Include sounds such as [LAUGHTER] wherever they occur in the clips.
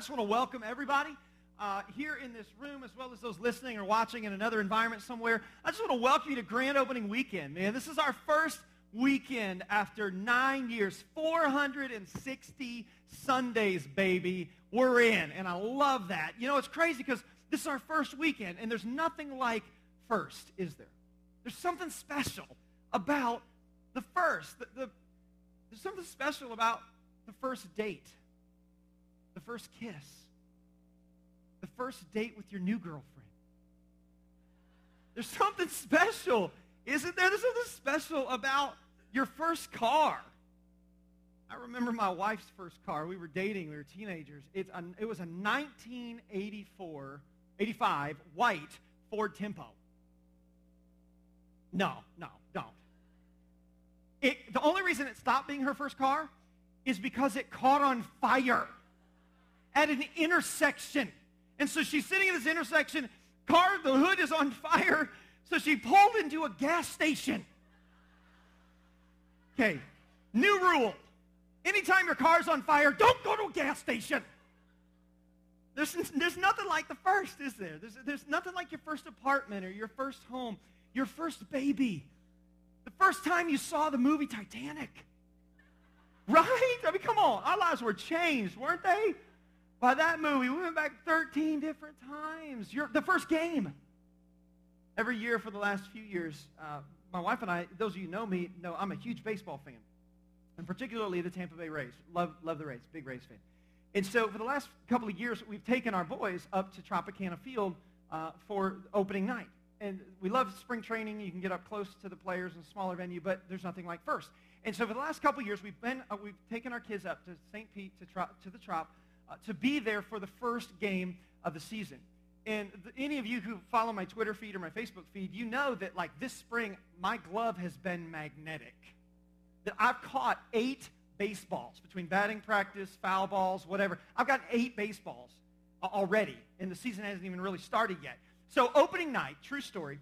just want to welcome everybody uh, here in this room, as well as those listening or watching in another environment somewhere. I just want to welcome you to Grand Opening Weekend, man. This is our first weekend after nine years, 460 Sundays, baby. We're in, and I love that. You know, it's crazy because this is our first weekend, and there's nothing like first, is there? There's something special about the first. The, the, there's something special about the first date, the first kiss, the first date with your new girlfriend. There's something special, isn't there? There's something special about your first car. I remember my wife's first car. We were dating. We were teenagers. It's a, it was a 1984, 85 white Ford Tempo. No, no, don't. It, the only reason it stopped being her first car is because it caught on fire at an intersection. And so she's sitting in this intersection, car, the hood is on fire, so she pulled into a gas station. Okay, new rule. Anytime your car's on fire, don't go to a gas station. There's, there's nothing like the first, is there? There's, there's nothing like your first apartment or your first home, your first baby, the first time you saw the movie Titanic. Right? I mean, come on. Our lives were changed, weren't they? By that movie, we went back 13 different times. You're, the first game. Every year for the last few years, uh, my wife and I, those of you know me, know I'm a huge baseball fan. And particularly the Tampa Bay Rays. Love, love the Rays. Big Rays fan. And so for the last couple of years, we've taken our boys up to Tropicana Field uh, for opening night. And we love spring training. You can get up close to the players in a smaller venue, but there's nothing like first. And so for the last couple of years, we've, been, uh, we've taken our kids up to St. Pete, to, to the Trop, uh, to be there for the first game of the season. And any of you who follow my Twitter feed or my Facebook feed, you know that like this spring, my glove has been magnetic. That I've caught eight baseballs between batting practice, foul balls, whatever. I've got eight baseballs already, and the season hasn't even really started yet. So opening night, true story,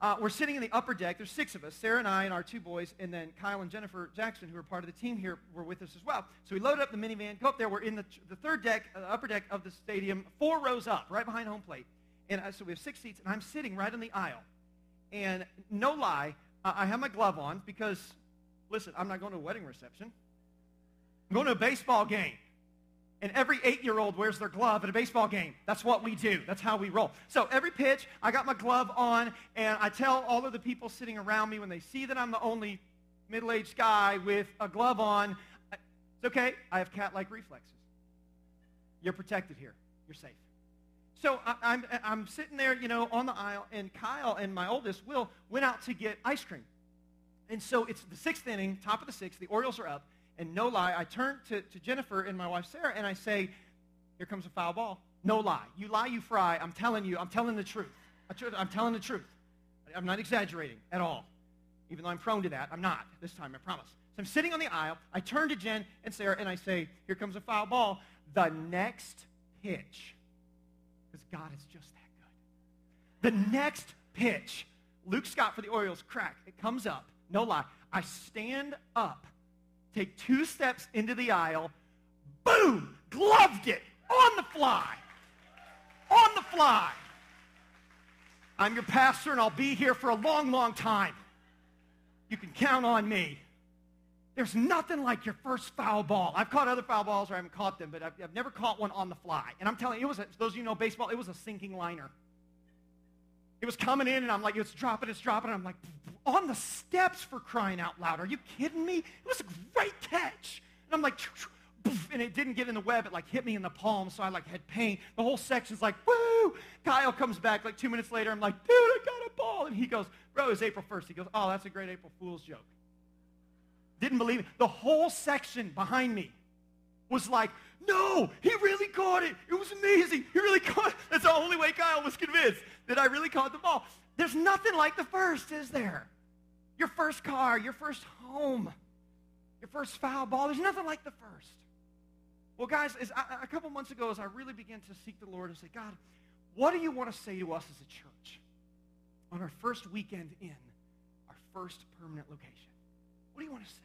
uh, we're sitting in the upper deck. There's six of us, Sarah and I and our two boys, and then Kyle and Jennifer Jackson, who are part of the team here, were with us as well. So we loaded up the minivan, go up there. We're in the, the third deck, uh, the upper deck of the stadium, four rows up, right behind home plate. And uh, so we have six seats, and I'm sitting right in the aisle. And no lie, I have my glove on because, listen, I'm not going to a wedding reception. I'm going to a baseball game. And every eight-year-old wears their glove at a baseball game. That's what we do. That's how we roll. So every pitch, I got my glove on, and I tell all of the people sitting around me when they see that I'm the only middle-aged guy with a glove on, it's okay. I have cat-like reflexes. You're protected here. You're safe. So I, I'm, I'm sitting there, you know, on the aisle, and Kyle and my oldest, Will, went out to get ice cream. And so it's the sixth inning, top of the sixth. The Orioles are up. And no lie, I turn to, to Jennifer and my wife Sarah and I say, here comes a foul ball. No lie. You lie, you fry. I'm telling you, I'm telling the truth. I'm telling the truth. I'm not exaggerating at all. Even though I'm prone to that, I'm not this time, I promise. So I'm sitting on the aisle. I turn to Jen and Sarah and I say, here comes a foul ball. The next pitch, because God is just that good. The next pitch, Luke Scott for the Orioles, crack. It comes up. No lie. I stand up take two steps into the aisle, boom, gloved it on the fly. On the fly. I'm your pastor and I'll be here for a long, long time. You can count on me. There's nothing like your first foul ball. I've caught other foul balls or I haven't caught them, but I've, I've never caught one on the fly. And I'm telling you, it was a, those of you know baseball, it was a sinking liner. It was coming in, and I'm like, it's dropping, it's dropping. I'm like, on the steps for crying out loud. Are you kidding me? It was a great catch. And I'm like, and it didn't get in the web. It like hit me in the palm, so I like had pain. The whole section's like, woo! Kyle comes back like two minutes later. I'm like, dude, I got a ball. And he goes, bro, it's April 1st. He goes, oh, that's a great April Fool's joke. Didn't believe it. The whole section behind me was like, no, he really caught it. It was amazing. He really [LAUGHS] caught it. That's the only way Kyle was convinced that I really caught the ball. There's nothing like the first, is there? Your first car, your first home, your first foul ball. There's nothing like the first. Well, guys, I, a couple months ago, as I really began to seek the Lord and say, God, what do you want to say to us as a church on our first weekend in our first permanent location? What do you want to say?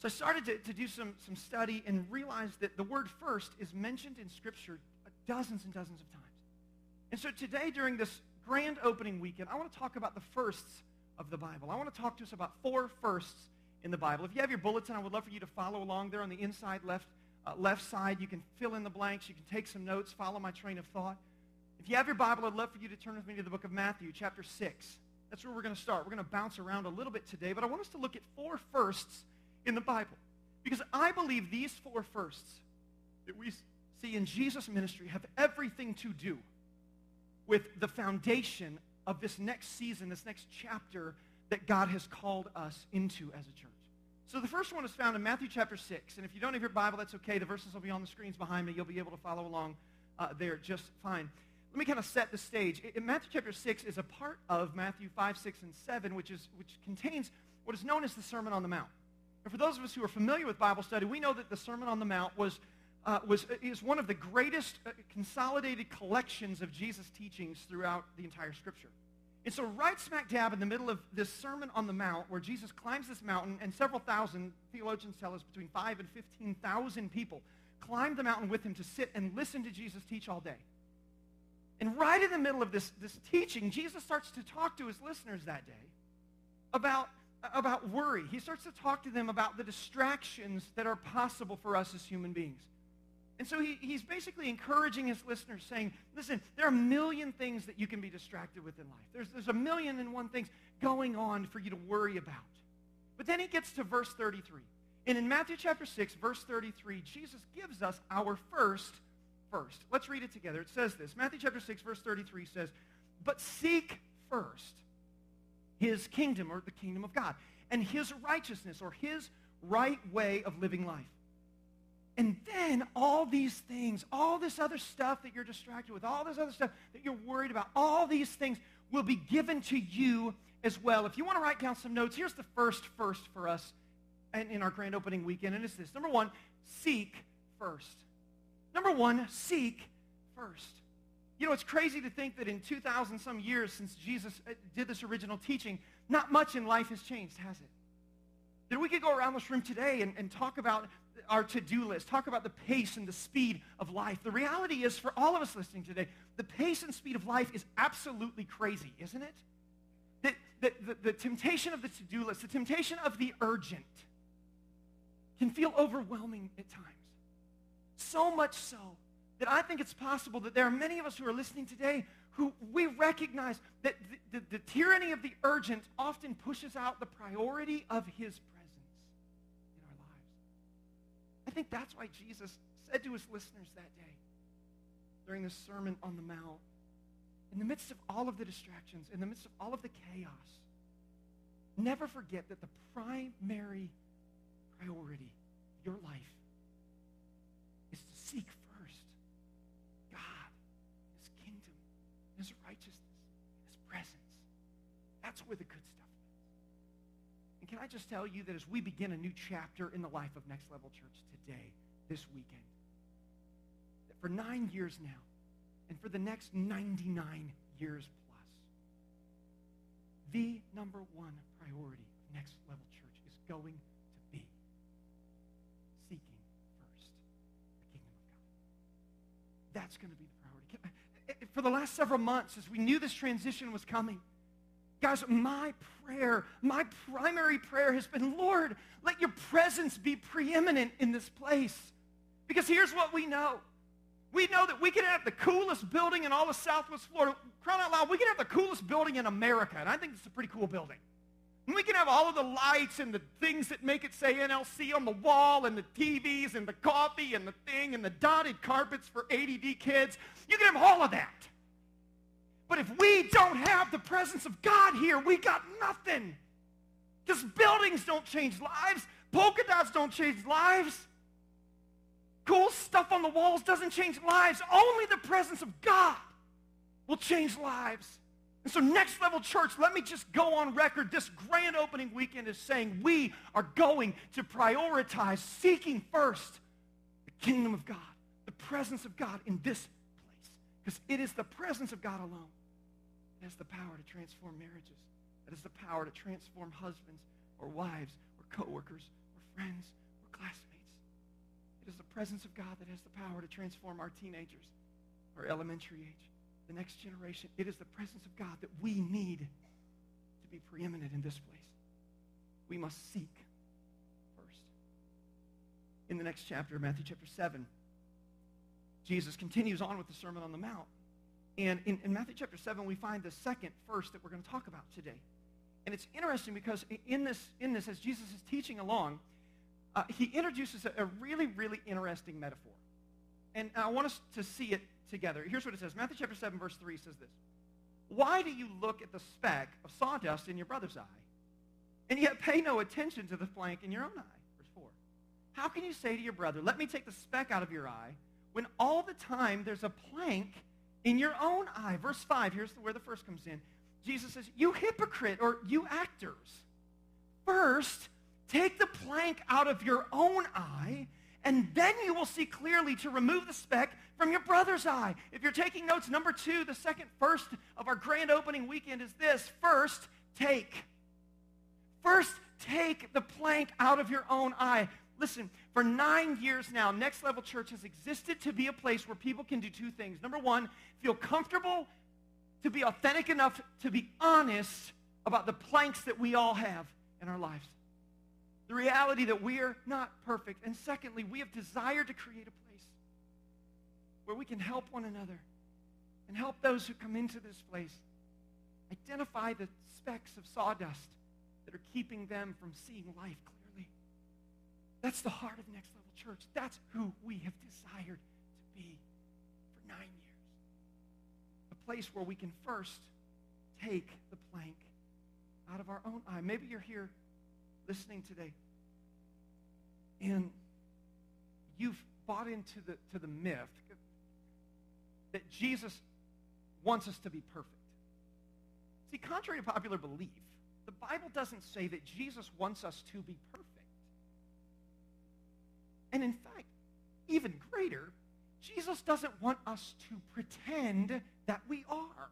So I started to, to do some, some study and realized that the word first is mentioned in Scripture dozens and dozens of times. And so today, during this grand opening weekend, I want to talk about the firsts of the Bible. I want to talk to us about four firsts in the Bible. If you have your bulletin, I would love for you to follow along there on the inside left, uh, left side. You can fill in the blanks. You can take some notes, follow my train of thought. If you have your Bible, I'd love for you to turn with me to the book of Matthew, chapter 6. That's where we're going to start. We're going to bounce around a little bit today, but I want us to look at four firsts in the Bible. Because I believe these four firsts that we see in Jesus' ministry have everything to do with the foundation of this next season, this next chapter that God has called us into as a church. So the first one is found in Matthew chapter 6. And if you don't have your Bible, that's okay. The verses will be on the screens behind me. You'll be able to follow along uh, there just fine. Let me kind of set the stage. In Matthew chapter 6 is a part of Matthew 5, 6, and 7, which, is, which contains what is known as the Sermon on the Mount. And for those of us who are familiar with Bible study, we know that the Sermon on the Mount was, uh, was, is one of the greatest uh, consolidated collections of Jesus' teachings throughout the entire Scripture. And so right smack dab in the middle of this Sermon on the Mount, where Jesus climbs this mountain, and several thousand, theologians tell us between 5 and 15,000 people climbed the mountain with him to sit and listen to Jesus teach all day. And right in the middle of this, this teaching, Jesus starts to talk to his listeners that day about about worry. He starts to talk to them about the distractions that are possible for us as human beings. And so he, he's basically encouraging his listeners, saying, listen, there are a million things that you can be distracted with in life. There's, there's a million and one things going on for you to worry about. But then he gets to verse 33. And in Matthew chapter 6, verse 33, Jesus gives us our first first. Let's read it together. It says this. Matthew chapter 6, verse 33 says, But seek first his kingdom or the kingdom of God and his righteousness or his right way of living life. And then all these things, all this other stuff that you're distracted with, all this other stuff that you're worried about, all these things will be given to you as well. If you want to write down some notes, here's the first first for us and in our grand opening weekend, and it's this. Number one, seek first. Number one, seek first. You know, it's crazy to think that in 2,000 some years since Jesus uh, did this original teaching, not much in life has changed, has it? That we could go around this room today and, and talk about our to-do list, talk about the pace and the speed of life. The reality is, for all of us listening today, the pace and speed of life is absolutely crazy, isn't it? That, that the, the temptation of the to-do list, the temptation of the urgent, can feel overwhelming at times. So much so that I think it's possible that there are many of us who are listening today who we recognize that the, the, the, tyranny of the urgent often pushes out the priority of his think that's why Jesus said to his listeners that day during the Sermon on the Mount, in the midst of all of the distractions, in the midst of all of the chaos, never forget that the primary priority of your life is to seek first God, his kingdom, His righteousness, his presence. That's where the good stuff can I just tell you that as we begin a new chapter in the life of Next Level Church today, this weekend, that for nine years now, and for the next 99 years plus, the number one priority of Next Level Church is going to be seeking first the kingdom of God. That's going to be the priority. Eh, eh, for the last several months as we knew this transition was coming. Guys, my prayer, my primary prayer has been, Lord, let your presence be preeminent in this place. Because here's what we know. We know that we can have the coolest building in all of Southwest Florida. Crying out loud, we can have the coolest building in America. And I think it's a pretty cool building. And we can have all of the lights and the things that make it say NLC on the wall and the TVs and the coffee and the thing and the dotted carpets for ADD kids. You can have all of that. But if we don't have the presence of God here, we got nothing. Because buildings don't change lives. Polka dots don't change lives. Cool stuff on the walls doesn't change lives. Only the presence of God will change lives. And so Next Level Church, let me just go on record this grand opening weekend is saying we are going to prioritize seeking first the kingdom of God, the presence of God in this place. Because it is the presence of God alone that has the power to transform marriages, that has the power to transform husbands or wives or coworkers or friends, we're classmates. It is the presence of God that has the power to transform our teenagers, our elementary age, the next generation. It is the presence of God that we need to be preeminent in this place. We must seek first. In the next chapter, Matthew chapter 7, Jesus continues on with the Sermon on the Mount. And in, in, Matthew chapter 7, we find the second first that we're going to talk about today. And it's interesting because in this, in this as Jesus is teaching along, uh, he introduces a, a, really, really interesting metaphor. And I want us to see it together. Here's what it says. Matthew chapter 7, verse 3 says this. Why do you look at the speck of sawdust in your brother's eye, and yet pay no attention to the plank in your own eye? Verse 4. How can you say to your brother, let me take the speck out of your eye, when all the time there's a plank in your own eye? Verse 5, here's where the first comes in. Jesus says, you hypocrite, or you actors. First, take the plank out of your own eye, and then you will see clearly to remove the speck from your brother's eye. If you're taking notes, number two, the second first of our grand opening weekend is this. First, take. First, take the plank out of your own eye. Listen, for nine years now, Next Level Church has existed to be a place where people can do two things. Number one, feel comfortable to be authentic enough to be honest about the planks that we all have in our lives. The reality that we are not perfect. And secondly, we have desired to create a place where we can help one another and help those who come into this place identify the specks of sawdust that are keeping them from seeing life clearly. That's the heart of Next Level Church. That's who we have desired to be for nine years. A place where we can first take the plank out of our own eye. Maybe you're here listening today and you've bought into the, to the myth that Jesus wants us to be perfect. See, contrary to popular belief, the Bible doesn't say that Jesus wants us to be perfect. And in fact, even greater, Jesus doesn't want us to pretend that we are.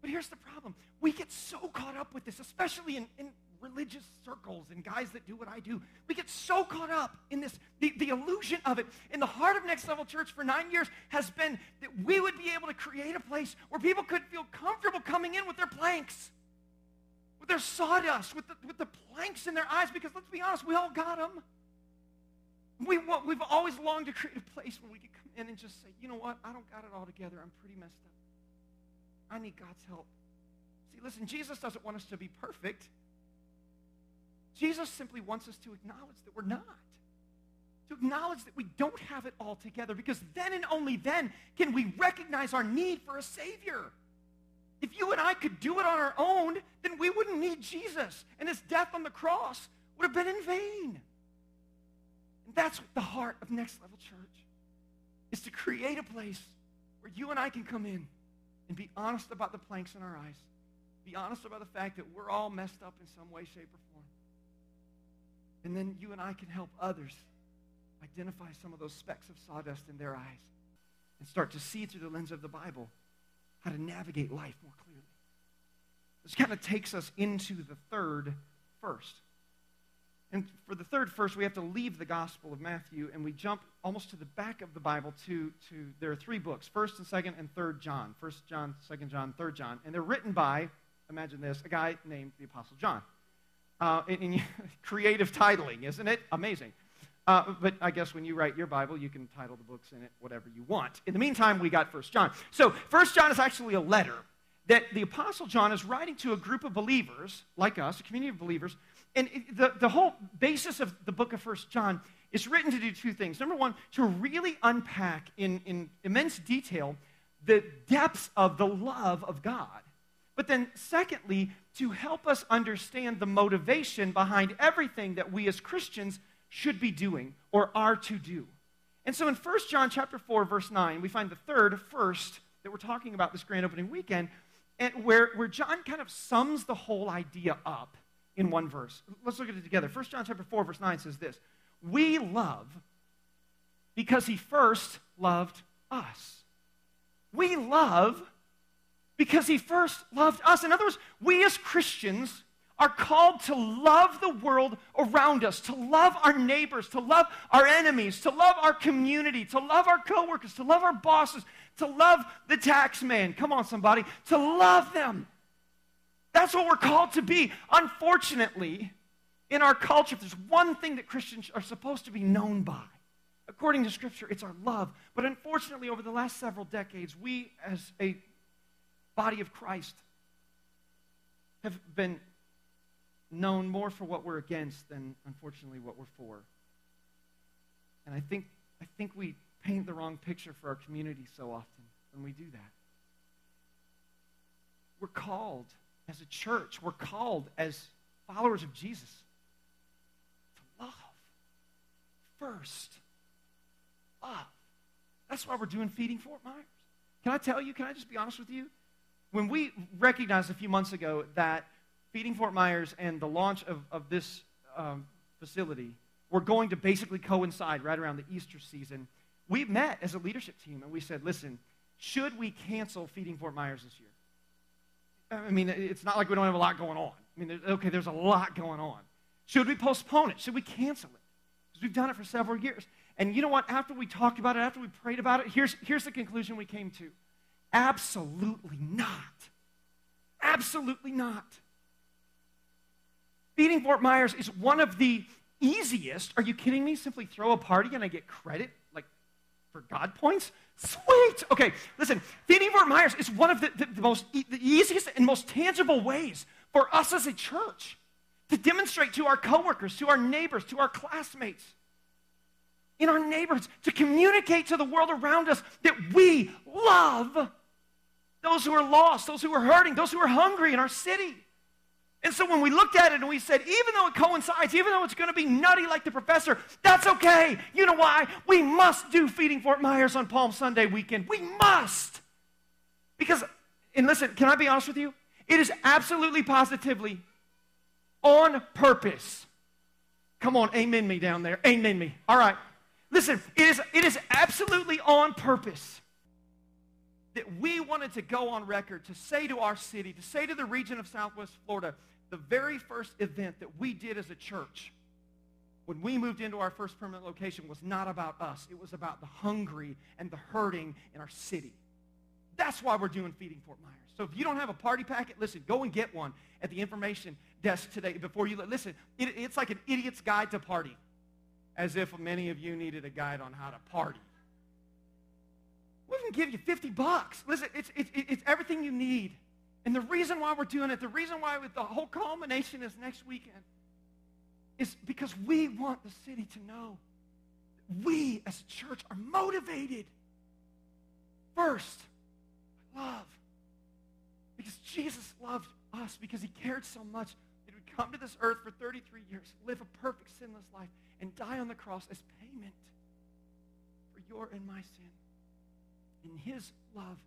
But here's the problem. We get so caught up with this, especially in, in religious circles and guys that do what I do. We get so caught up in this, the, the illusion of it. In the heart of Next Level Church for nine years has been that we would be able to create a place where people could feel comfortable coming in with their planks, with their sawdust, with the, with the planks in their eyes, because let's be honest, we all got them. We, we've always longed to create a place where we could come in and just say, you know what, I don't got it all together. I'm pretty messed up. I need God's help. See, listen, Jesus doesn't want us to be perfect. Jesus simply wants us to acknowledge that we're not. To acknowledge that we don't have it all together because then and only then can we recognize our need for a Savior. If you and I could do it on our own, then we wouldn't need Jesus. And his death on the cross would have been in vain. That's the heart of Next Level Church, is to create a place where you and I can come in and be honest about the planks in our eyes. Be honest about the fact that we're all messed up in some way, shape, or form. And then you and I can help others identify some of those specks of sawdust in their eyes and start to see through the lens of the Bible how to navigate life more clearly. This kind of takes us into the third first. And for the third first, we have to leave the Gospel of Matthew and we jump almost to the back of the Bible to, to there are three books, 1st and 2nd and 3rd John. 1st John, 2nd John, 3rd John. And they're written by, imagine this, a guy named the Apostle John. Uh, in, in [LAUGHS] creative titling, isn't it? Amazing. Uh, but I guess when you write your Bible, you can title the books in it whatever you want. In the meantime, we got First John. So First John is actually a letter that the Apostle John is writing to a group of believers, like us, a community of believers. And the, the whole basis of the book of First John is written to do two things. Number one, to really unpack in, in immense detail the depths of the love of God. But then, secondly, to help us understand the motivation behind everything that we as Christians should be doing or are to do. And so in 1 John chapter 4, verse 9, we find the third first that we're talking about this grand opening weekend, and where, where John kind of sums the whole idea up in one verse. Let's look at it together. 1 John chapter 4, verse 9 says this We love because he first loved us. We love because he first loved us. In other words, we as Christians are called to love the world around us, to love our neighbors, to love our enemies, to love our community, to love our coworkers, to love our bosses, to love the tax man. Come on, somebody, to love them. That's what we're called to be. Unfortunately, in our culture, if there's one thing that Christians are supposed to be known by, according to Scripture, it's our love. But unfortunately, over the last several decades, we as a body of Christ have been known more for what we're against than, unfortunately, what we're for. And I think, I think we paint the wrong picture for our community so often when we do that. We're called as a church, we're called as followers of Jesus to love first. Love. That's why we're doing Feeding Fort Myers. Can I tell you, can I just be honest with you? When we recognized a few months ago that Feeding Fort Myers and the launch of, of this um, facility were going to basically coincide right around the Easter season, we met as a leadership team and we said, listen, should we cancel Feeding Fort Myers this year? I mean, it's not like we don't have a lot going on. I mean, okay, there's a lot going on. Should we postpone it? Should we cancel it? Because we've done it for several years. And you know what? After we talked about it, after we prayed about it, here's, here's the conclusion we came to absolutely not. Absolutely not. Feeding Fort Myers is one of the easiest. Are you kidding me? Simply throw a party and I get credit, like for God points? Sweet. Okay, listen. Feeding Fort Myers is one of the, the, the most the easiest and most tangible ways for us as a church to demonstrate to our coworkers, to our neighbors, to our classmates, in our neighborhoods, to communicate to the world around us that we love those who are lost, those who are hurting, those who are hungry in our city. And so when we looked at it and we said, even though it coincides, even though it's going to be nutty like the professor, that's okay. You know why? We must do Feeding Fort Myers on Palm Sunday weekend. We must. Because, and listen, can I be honest with you? It is absolutely positively on purpose. Come on, amen me down there. Amen me. All right. Listen, it is, it is absolutely on purpose that we wanted to go on record to say to our city, to say to the region of Southwest Florida, the very first event that we did as a church when we moved into our first permanent location was not about us. It was about the hungry and the hurting in our city. That's why we're doing Feeding Fort Myers. So if you don't have a party packet, listen, go and get one at the information desk today before you listen. It, it's like an idiot's guide to party, as if many of you needed a guide on how to party. We can give you 50 bucks. Listen, it's, it's, it's everything you need. And the reason why we're doing it, the reason why the whole culmination is next weekend, is because we want the city to know we as a church are motivated first love. Because Jesus loved us because he cared so much that he would come to this earth for 33 years, live a perfect sinless life, and die on the cross as payment for your and my sin. And his love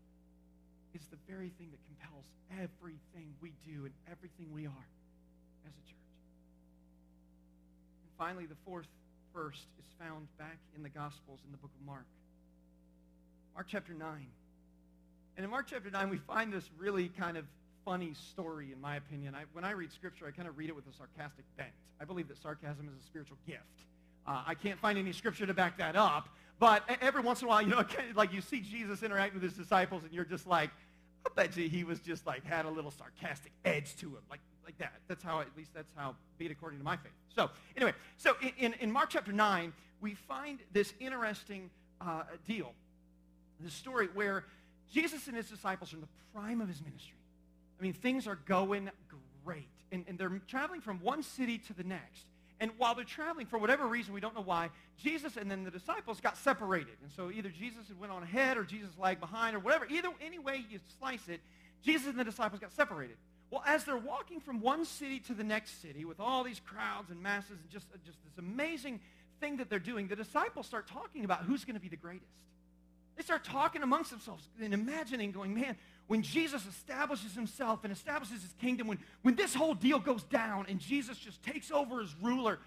is the very thing that compels everything we do and everything we are as a church. And finally, the fourth first is found back in the Gospels in the book of Mark. Mark chapter 9. And in Mark chapter 9, we find this really kind of funny story, in my opinion. I, when I read Scripture, I kind of read it with a sarcastic bent. I believe that sarcasm is a spiritual gift. Uh, I can't find any Scripture to back that up, but every once in a while, you know, [LAUGHS] like you see Jesus interacting with his disciples, and you're just like, I bet you he was just like had a little sarcastic edge to him, like like that. That's how, at least that's how be it according to my faith. So anyway, so in, in Mark chapter 9, we find this interesting uh, deal, this story where Jesus and his disciples are in the prime of his ministry. I mean, things are going great. And, and they're traveling from one city to the next. And while they're traveling, for whatever reason, we don't know why, Jesus and then the disciples got separated. And so either Jesus had went on ahead or Jesus lagged behind or whatever. Either any way you slice it, Jesus and the disciples got separated. Well, as they're walking from one city to the next city with all these crowds and masses and just, just this amazing thing that they're doing, the disciples start talking about who's going to be the greatest. They start talking amongst themselves and imagining, going, man, when Jesus establishes himself and establishes his kingdom, when, when this whole deal goes down and Jesus just takes over as ruler,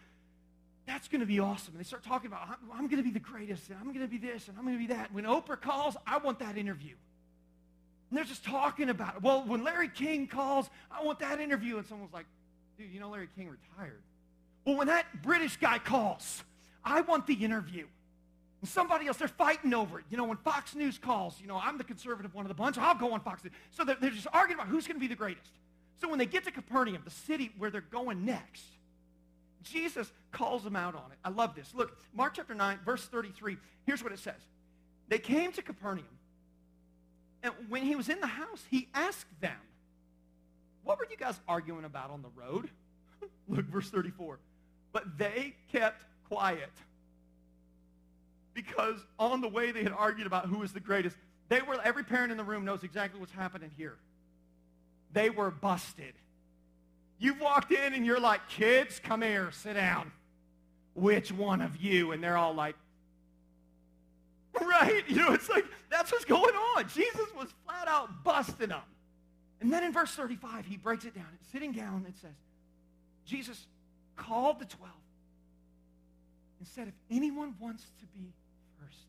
that's going to be awesome. And they start talking about, I'm, I'm going to be the greatest, and I'm going to be this, and I'm going to be that. When Oprah calls, I want that interview. And they're just talking about it. Well, when Larry King calls, I want that interview. And someone's like, dude, you know Larry King retired. Well, when that British guy calls, I want the interview. And somebody else, they're fighting over it. You know, when Fox News calls, you know, I'm the conservative one of the bunch, I'll go on Fox News. So they're, they're just arguing about who's going to be the greatest. So when they get to Capernaum, the city where they're going next, Jesus calls them out on it. I love this. Look, Mark chapter 9, verse 33, here's what it says. They came to Capernaum, and when he was in the house, he asked them, What were you guys arguing about on the road? [LAUGHS] Look, verse 34. But they kept quiet because on the way they had argued about who was the greatest. They were, every parent in the room knows exactly what's happening here. They were busted. You've walked in and you're like, kids, come here, sit down. Which one of you? And they're all like, right? [LAUGHS] You know, it's like, that's what's going on. Jesus was flat out busting them. And then in verse 35, he breaks it down. It's sitting down, it says, Jesus called the 12 and said, if anyone wants to be first,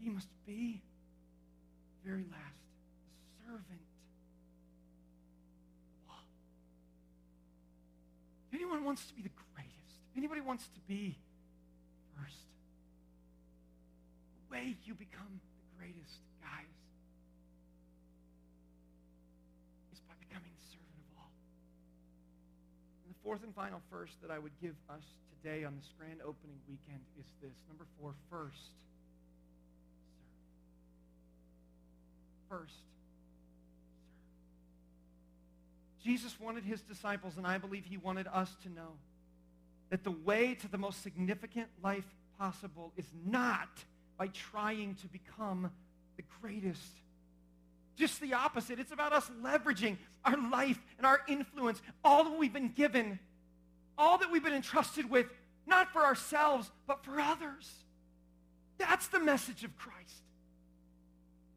he must be very last, servant. If anyone wants to be the greatest, if anybody wants to be first, the way you become the greatest, fourth and final first that I would give us today on this grand opening weekend is this. Number four, first. Serve. First. Serve. Jesus wanted his disciples, and I believe he wanted us to know that the way to the most significant life possible is not by trying to become the greatest. Just the opposite. It's about us leveraging our life and our influence, all that we've been given all that we've been entrusted with, not for ourselves, but for others. That's the message of Christ.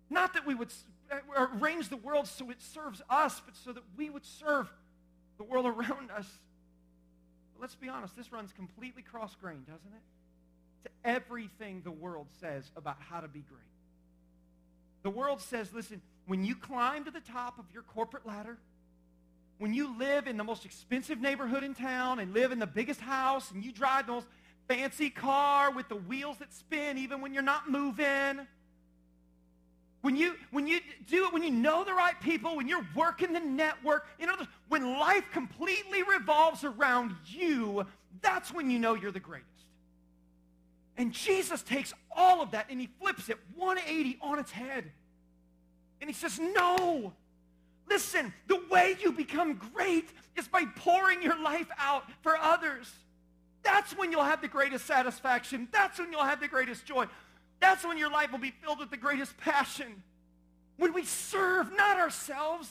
Not that we would uh, arrange the world so it serves us, but so that we would serve the world around us. But let's be honest, this runs completely cross-grained, doesn't it? To everything the world says about how to be great. The world says, listen, when you climb to the top of your corporate ladder, when you live in the most expensive neighborhood in town and live in the biggest house and you drive the most fancy car with the wheels that spin even when you're not moving, when you, when you do it, when you know the right people, when you're working the network, you know, when life completely revolves around you, that's when you know you're the greatest. And Jesus takes all of that and he flips it 180 on its head. And he says, no, Listen, the way you become great is by pouring your life out for others. That's when you'll have the greatest satisfaction. That's when you'll have the greatest joy. That's when your life will be filled with the greatest passion. When we serve not ourselves,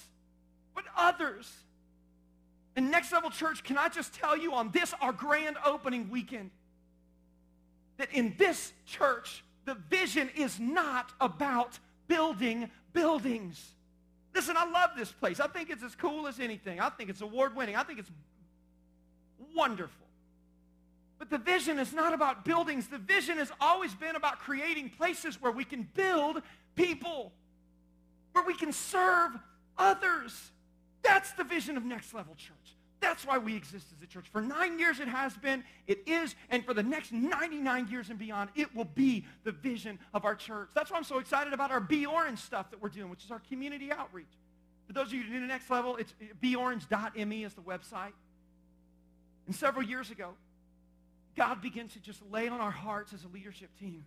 but others. And Next Level Church, can I just tell you on this, our grand opening weekend, that in this church, the vision is not about building buildings. Listen, I love this place. I think it's as cool as anything. I think it's award winning. I think it's wonderful. But the vision is not about buildings. The vision has always been about creating places where we can build people, where we can serve others. That's the vision of Next Level Church. That's why we exist as a church. For nine years it has been, it is, and for the next 99 years and beyond, it will be the vision of our church. That's why I'm so excited about our Be Orange stuff that we're doing, which is our community outreach. For those of you who do the next level, it's beorange.me is the website. And several years ago, God began to just lay on our hearts as a leadership team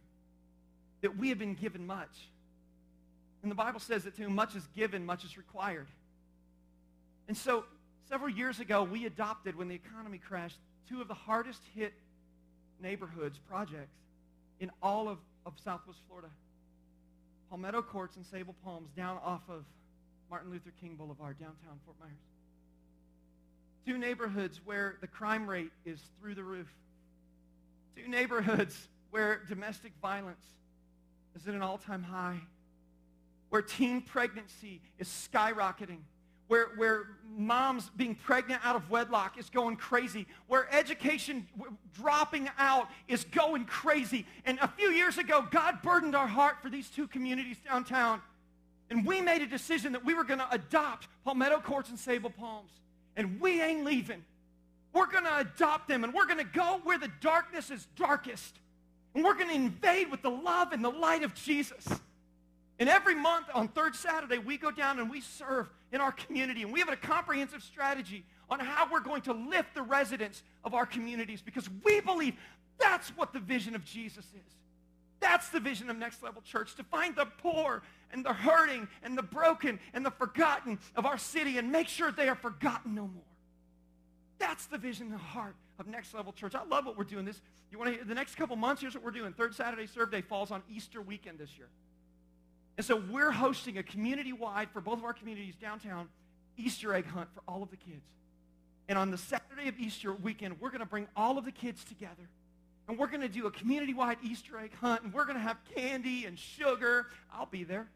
that we have been given much. And the Bible says that to whom much is given, much is required. And so Several years ago, we adopted, when the economy crashed, two of the hardest hit neighborhoods, projects, in all of, of Southwest Florida. Palmetto Courts and Sable Palms down off of Martin Luther King Boulevard, downtown Fort Myers. Two neighborhoods where the crime rate is through the roof. Two neighborhoods where domestic violence is at an all-time high. Where teen pregnancy is skyrocketing where, where moms being pregnant out of wedlock is going crazy, where education dropping out is going crazy. And a few years ago, God burdened our heart for these two communities downtown. And we made a decision that we were going to adopt Palmetto Courts and Sable Palms. and we ain't leaving. We're going to adopt them, and we're going to go where the darkness is darkest. And we're going to invade with the love and the light of Jesus. And every month on third Saturday, we go down and we serve in our community. And we have a comprehensive strategy on how we're going to lift the residents of our communities because we believe that's what the vision of Jesus is. That's the vision of Next Level Church, to find the poor and the hurting and the broken and the forgotten of our city and make sure they are forgotten no more. That's the vision and the heart of Next Level Church. I love what we're doing. This, you want to hear, the next couple months, here's what we're doing. Third Saturday Serve Day falls on Easter weekend this year. And so we're hosting a community-wide, for both of our communities downtown, Easter egg hunt for all of the kids. And on the Saturday of Easter weekend, we're going to bring all of the kids together. And we're going to do a community-wide Easter egg hunt. And we're going to have candy and sugar. I'll be there.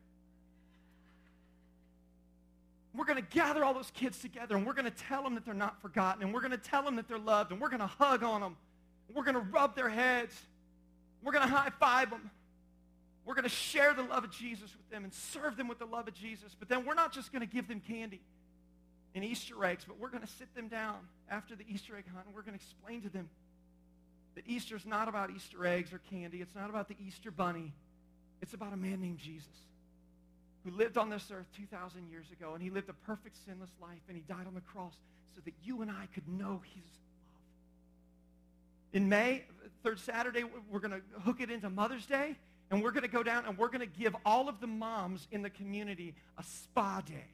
We're going to gather all those kids together. And we're going to tell them that they're not forgotten. And we're going to tell them that they're loved. And we're going to hug on them. We're going to rub their heads. We're going to high-five them. We're going to share the love of Jesus with them and serve them with the love of Jesus. But then we're not just going to give them candy and Easter eggs, but we're going to sit them down after the Easter egg hunt and we're going to explain to them that Easter is not about Easter eggs or candy. It's not about the Easter bunny. It's about a man named Jesus who lived on this earth 2,000 years ago and he lived a perfect sinless life and he died on the cross so that you and I could know his love. In May, third Saturday, we're going to hook it into Mother's Day and we're going to go down and we're going to give all of the moms in the community a spa day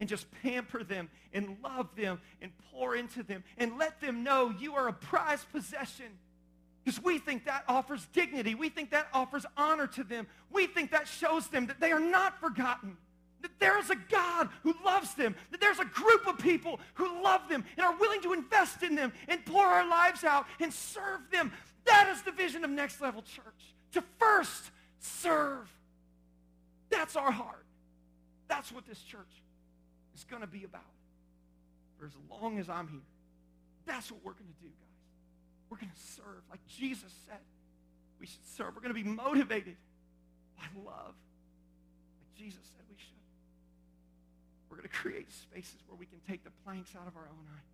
and just pamper them and love them and pour into them and let them know you are a prized possession. Because we think that offers dignity. We think that offers honor to them. We think that shows them that they are not forgotten. That there's a God who loves them. That there's a group of people who love them and are willing to invest in them and pour our lives out and serve them. That is the vision of Next Level Church to first serve. That's our heart. That's what this church is going to be about for as long as I'm here. That's what we're going to do, guys. We're going to serve like Jesus said we should serve. We're going to be motivated by love like Jesus said we should. We're going to create spaces where we can take the planks out of our own eye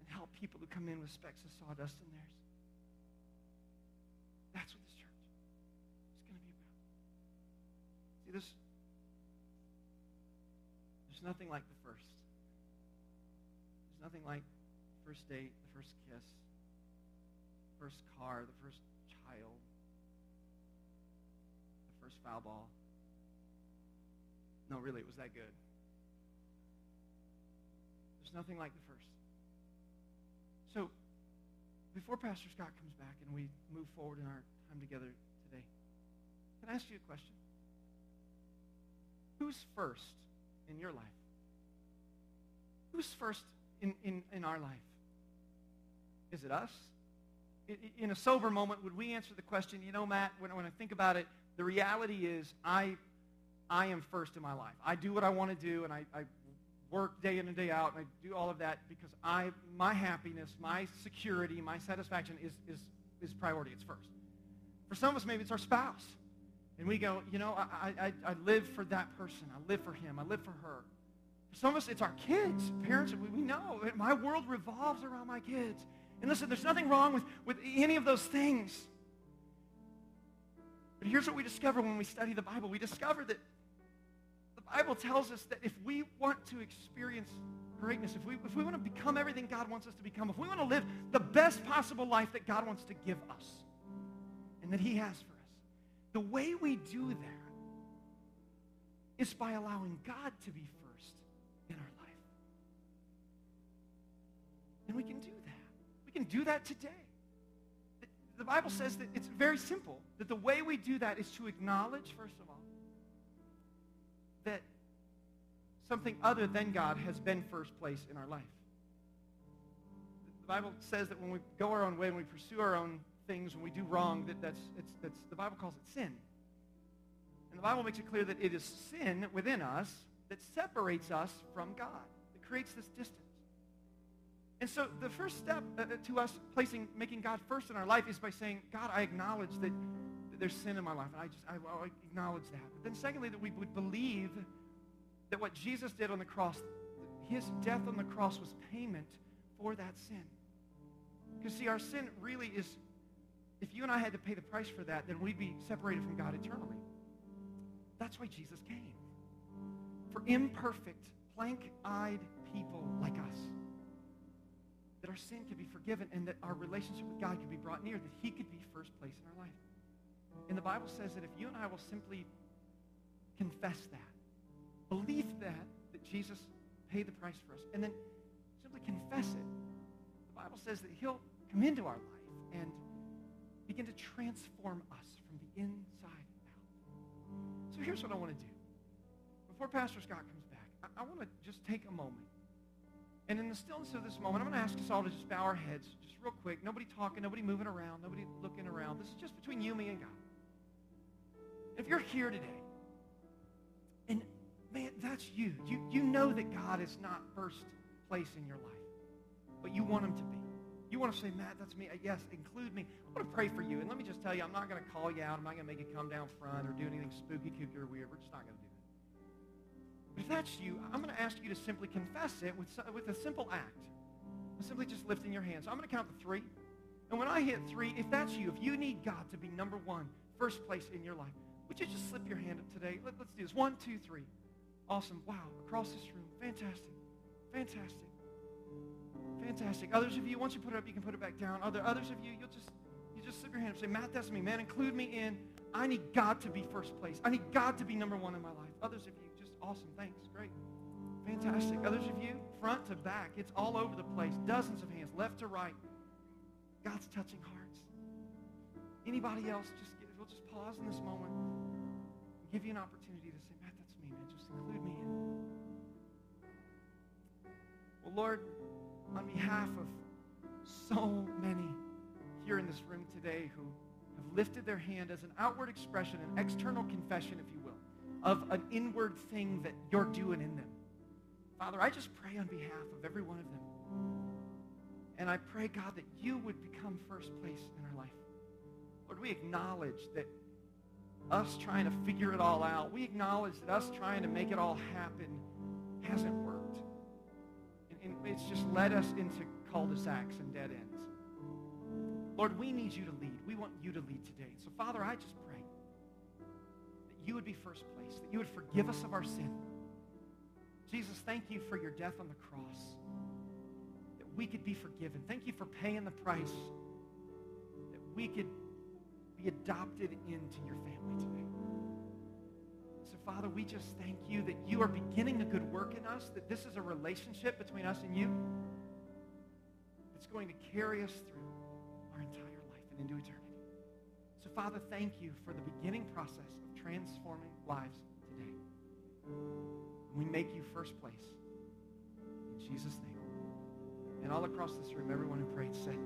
and help people who come in with specks of sawdust in theirs. That's what this, there's nothing like the first. There's nothing like the first date, the first kiss, the first car, the first child, the first foul ball. No, really, it was that good. There's nothing like the first. So, before Pastor Scott comes back and we move forward in our time together today, can I ask you a question? Who's first in your life? Who's first in, in, in our life? Is it us? In a sober moment, would we answer the question, you know, Matt, when, when I think about it, the reality is I, I am first in my life. I do what I want to do, and I, I work day in and day out, and I do all of that because I, my happiness, my security, my satisfaction is, is, is priority. It's first. For some of us, maybe it's our spouse. And we go, you know, I, I, I live for that person. I live for him. I live for her. For some of us, it's our kids. Parents, we, know. My world revolves around my kids. And listen, there's nothing wrong with, with any of those things. But here's what we discover when we study the Bible. We discover that the Bible tells us that if we want to experience greatness, if we, if we want to become everything God wants us to become, if we want to live the best possible life that God wants to give us and that he has for the way we do that is by allowing God to be first in our life. And we can do that. We can do that today. The Bible says that it's very simple, that the way we do that is to acknowledge, first of all, that something other than God has been first place in our life. The Bible says that when we go our own way and we pursue our own things, when we do wrong, that that's, it's, that's, the Bible calls it sin. And the Bible makes it clear that it is sin within us that separates us from God, that creates this distance. And so the first step uh, uh, to us placing, making God first in our life is by saying, God, I acknowledge that, that there's sin in my life. And I just, I, I acknowledge that. But then secondly, that we would believe that what Jesus did on the cross, his death on the cross was payment for that sin. Because, see, our sin really is, if you and I had to pay the price for that, then we'd be separated from God eternally. That's why Jesus came. For imperfect, plank-eyed people like us. That our sin could be forgiven and that our relationship with God could be brought near, that he could be first place in our life. And the Bible says that if you and I will simply confess that, believe that, that Jesus paid the price for us, and then simply confess it, the Bible says that he'll come into our life and begin to transform us from the inside out. So here's what I want to do. Before Pastor Scott comes back, I, I want to just take a moment. And in the stillness of this moment, I'm going to ask us all to just bow our heads just real quick. Nobody talking, nobody moving around, nobody looking around. This is just between you, me, and God. If you're here today, and man, that's you. You, you know that God is not first place in your life, but you want him to be. You want to say, Matt, that's me. Uh, yes, include me. I want to pray for you. And let me just tell you, I'm not going to call you out. I'm not going to make you come down front or do anything spooky, kooky, or weird. We're just not going to do that. But if that's you, I'm going to ask you to simply confess it with, with a simple act. Simply just lifting your hands. So I'm going to count to three. And when I hit three, if that's you, if you need God to be number one, first place in your life, would you just slip your hand up today? Let, us do this. One, two, three. Awesome. Wow. Across this room. Fantastic. Fantastic. Fantastic. Others of you, once you put it up, you can put it back down. Other others of you, you'll just you just slip your hand up and say, Matt, that's me. Man, include me in. I need God to be first place. I need God to be number one in my life. Others of you, just awesome. Thanks. Great. Fantastic. Others of you, front to back. It's all over the place. Dozens of hands, left to right. God's touching hearts. Anybody else, just we'll just pause in this moment and give you an opportunity to say, Matt, that's me, man. Just include me in. Well, Lord, on behalf of so many here in this room today who have lifted their hand as an outward expression, an external confession, if you will, of an inward thing that you're doing in them. Father, I just pray on behalf of every one of them. And I pray, God, that you would become first place in our life. Lord, we acknowledge that us trying to figure it all out, we acknowledge that us trying to make it all happen hasn't worked. And, it's just led us into cul-de-sacs and dead ends. Lord, we need you to lead. We want you to lead today. So, Father, I just pray that you would be first place, that you would forgive us of our sin. Jesus, thank you for your death on the cross, that we could be forgiven. Thank you for paying the price, that we could be adopted into your family today. Father, we just thank you that you are beginning a good work in us, that this is a relationship between us and you that's going to carry us through our entire life and into eternity. So, Father, thank you for the beginning process of transforming lives today. We make you first place. In Jesus' name. And all across this room, everyone who prayed said,